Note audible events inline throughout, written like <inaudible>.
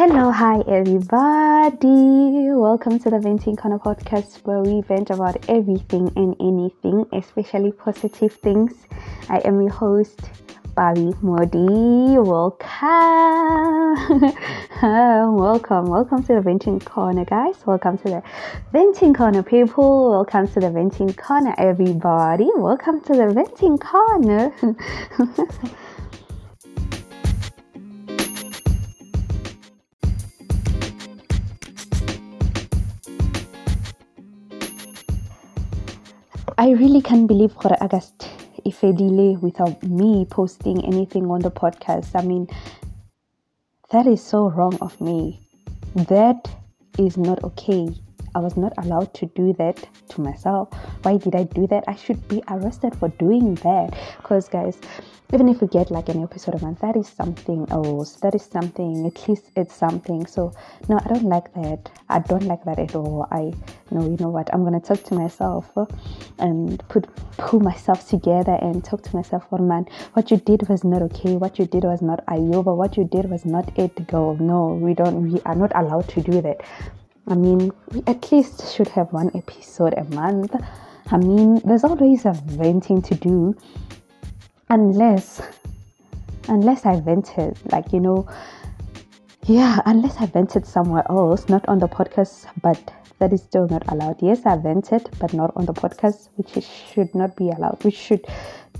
Hello, hi everybody. Welcome to the Venting Corner podcast where we vent about everything and anything, especially positive things. I am your host, Bobby Modi. Welcome. <laughs> Um, welcome. Welcome to the Venting Corner, guys. Welcome to the Venting Corner, people. Welcome to the Venting Corner, everybody. Welcome to the Venting Corner. <laughs> I really can't believe for August if a delay without me posting anything on the podcast. I mean, that is so wrong of me. That is not okay. I was not allowed to do that to myself. Why did I do that? I should be arrested for doing that. Because, guys, even if we get like an episode a month, that is something else. That is something, at least it's something. So, no, I don't like that. I don't like that at all. I know, you know what? I'm going to talk to myself and put pull myself together and talk to myself, oh man, what you did was not okay. What you did was not Ayoba. What you did was not it, girl. No, we don't, we are not allowed to do that. I mean, we at least should have one episode a month. I mean, there's always a venting to do, unless, unless I vented, like you know, yeah, unless I vented somewhere else, not on the podcast, but that is still not allowed. Yes, I vented, but not on the podcast, which should not be allowed. Which should,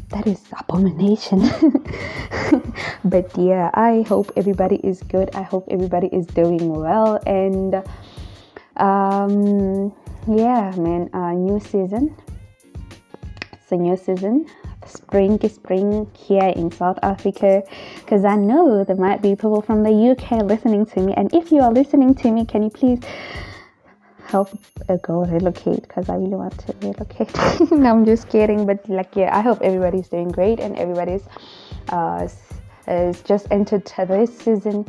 that is abomination. <laughs> but yeah, I hope everybody is good. I hope everybody is doing well and um, yeah, man, uh, new season. It's a new season. Spring spring here in South Africa because I know there might be people from the UK listening to me. And if you are listening to me, can you please help a girl relocate because I really want to relocate. <laughs> no, I'm just kidding, but like, yeah, I hope everybody's doing great and everybody's uh, is just entered to this season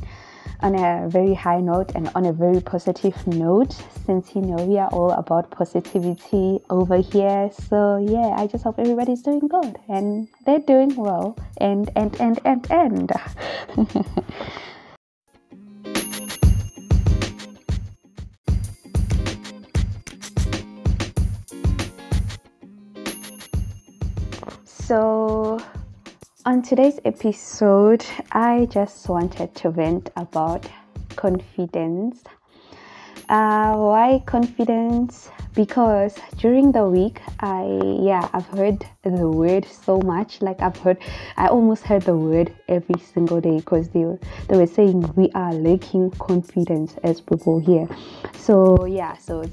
on a very high note and on a very positive note since you know we are all about positivity over here. So yeah i just hope everybody's doing good and they're doing well and and and and and. <laughs> So on today's episode, I just wanted to vent about confidence. Uh, why confidence? Because during the week, I yeah, I've heard the word so much. Like I've heard, I almost heard the word every single day because they were they were saying we are lacking confidence as people here. So yeah, so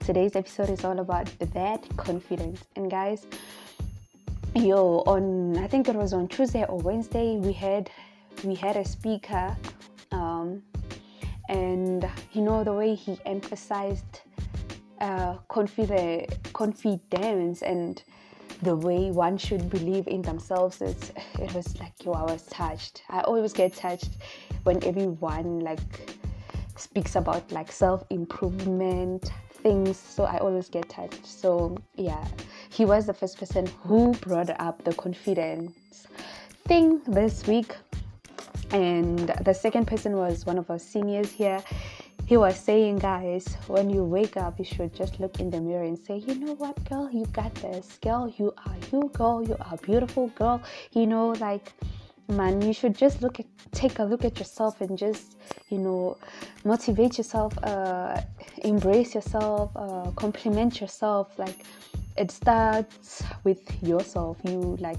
today's episode is all about that confidence. And guys, yo on i think it was on tuesday or wednesday we had we had a speaker um, and you know the way he emphasized uh, confidence confidence and the way one should believe in themselves it's, it was like yo i was touched. I always get touched when everyone like speaks about like self-improvement things so i always get touched. So yeah he was the first person who brought up the confidence thing this week. And the second person was one of our seniors here. He was saying, guys, when you wake up, you should just look in the mirror and say, you know what, girl, you got this. Girl, you are you, girl, you are beautiful, girl. You know, like, man you should just look at take a look at yourself and just you know motivate yourself uh embrace yourself uh compliment yourself like it starts with yourself. You like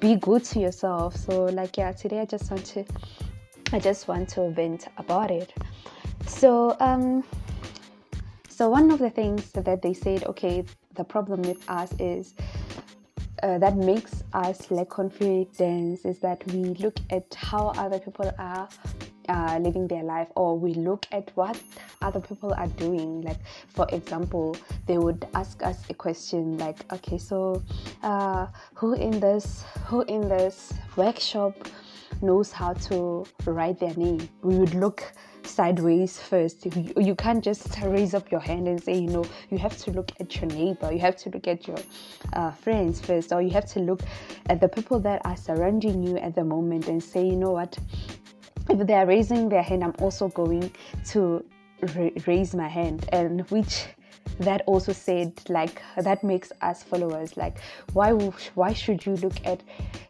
be good to yourself. So like yeah today i just want to i just want to vent about it. So um so one of the things that they said okay the problem with us is uh, that makes us lack confidence is that we look at how other people are uh, living their life or we look at what other people are doing. Like for example they would ask us a question like okay so uh, who in this who in this workshop knows how to write their name? We would look sideways first. You, you can't just raise up your hand and say you know you have to look at your neighbor. You have to look at your uh, friends first or you have to look at the people that are surrounding you at the moment and say you know what if they are raising their hand, I'm also going to ra- raise my hand, and which that also said like that makes us followers like why why should you look at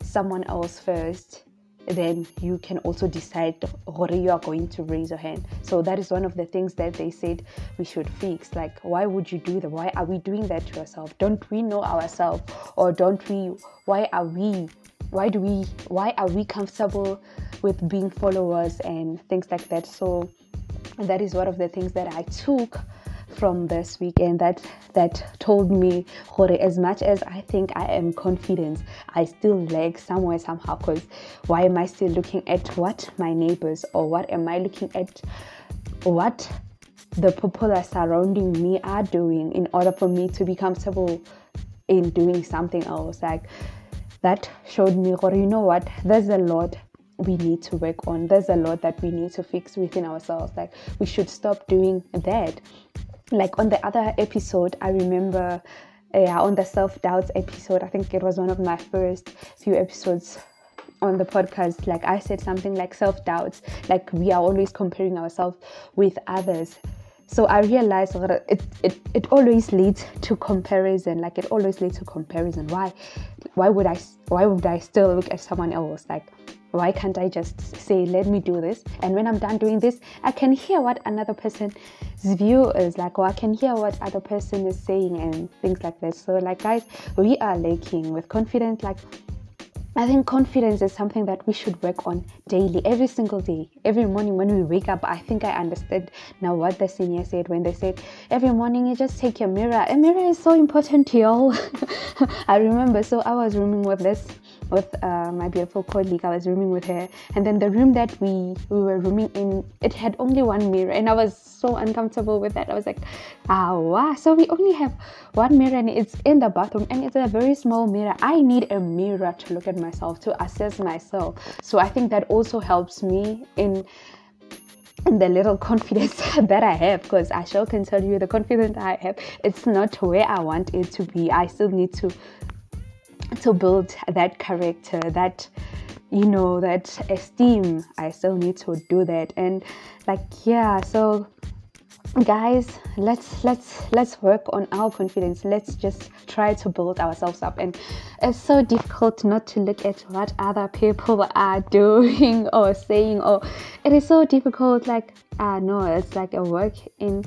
someone else first then you can also decide whether you are going to raise your hand. So that is one of the things that they said we should fix. Like, why would you do that? Why are we doing that to ourselves? Don't we know ourselves, or don't we? Why are we? Why do we? Why are we comfortable with being followers and things like that? So that is one of the things that I took from this weekend that that told me as much as I think I am confident I still lag somewhere somehow because why am I still looking at what my neighbors or what am I looking at what the people that surrounding me are doing in order for me to be comfortable in doing something else like that showed me or you know what there's a lot we need to work on there's a lot that we need to fix within ourselves like we should stop doing that like on the other episode, I remember yeah, on the self doubts episode, I think it was one of my first few episodes on the podcast. Like I said something like self doubts, like we are always comparing ourselves with others. So I realized that it, it, it always leads to comparison. Like it always leads to comparison. Why why would I why would I still look at someone else? Like why can't I just say, let me do this? And when I'm done doing this, I can hear what another person's view is like, or I can hear what other person is saying and things like that. So, like, guys, we are lacking with confidence. Like, I think confidence is something that we should work on daily, every single day. Every morning when we wake up, I think I understood now what the senior said when they said, every morning you just take your mirror. A mirror is so important to y'all. <laughs> I remember, so I was rooming with this with uh, my beautiful colleague. I was rooming with her, and then the room that we we were rooming in, it had only one mirror, and I was so uncomfortable with that. I was like, ah, wow. So we only have one mirror, and it's in the bathroom, and it's a very small mirror. I need a mirror to look at myself to assess myself. So I think that also helps me in the little <laughs> confidence that I have because I sure can tell you the confidence I have it's not where I want it to be. I still need to to build that character, that you know, that esteem. I still need to do that. And like yeah, so guys let's let's let's work on our confidence let's just try to build ourselves up and it's so difficult not to look at what other people <laughs> are doing or saying or it is so difficult like i uh, know it's like a work in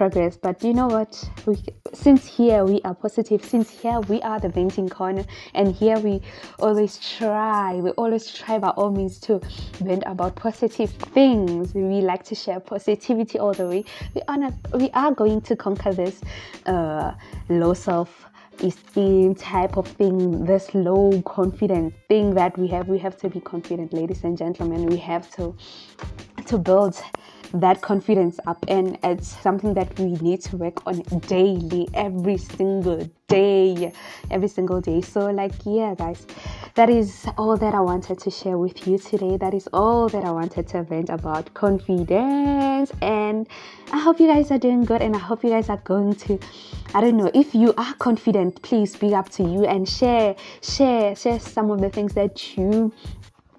progress. But you know what? We, since here we are positive, since here we are the venting corner, and here we always try, we always try by all means to vent about positive things. We like to share positivity all the way. We are not, we are going to conquer this uh, low self esteem type of thing, this low confidence thing that we have. We have to be confident, ladies and gentlemen. We have to to build that confidence up and it's something that we need to work on daily every single day every single day. So like yeah guys that is all that i wanted to share with you today. That is all that i wanted to vent about confidence and i hope you guys are doing good and i hope you guys are going to i don't know if you are confident please be up to you and share share share some of the things that you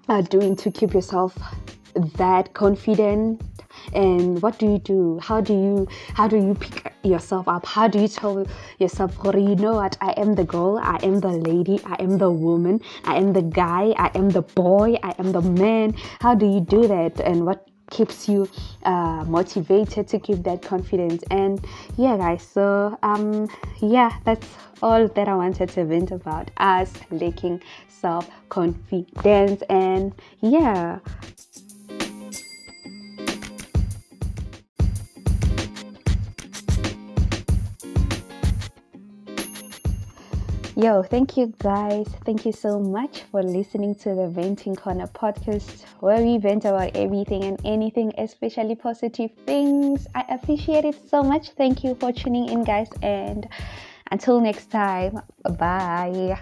are doing to keep yourself that confident and what do you do? How do you how do you pick yourself up? How do you tell yourself you know what? I am the girl i am the lady i am the woman i am the guy i am the boy i am the man. How do you do that? And what keeps you uh, motivated to keep that confidence? And yeah guys so um yeah that's all that i wanted to vent about us lacking self-confidence. And yeah Yo, thank you guys. Thank you so much for listening to the Venting Corner podcast where we vent about everything and anything, especially positive things. I appreciate it so much. Thank you for tuning in, guys. And until next time, bye.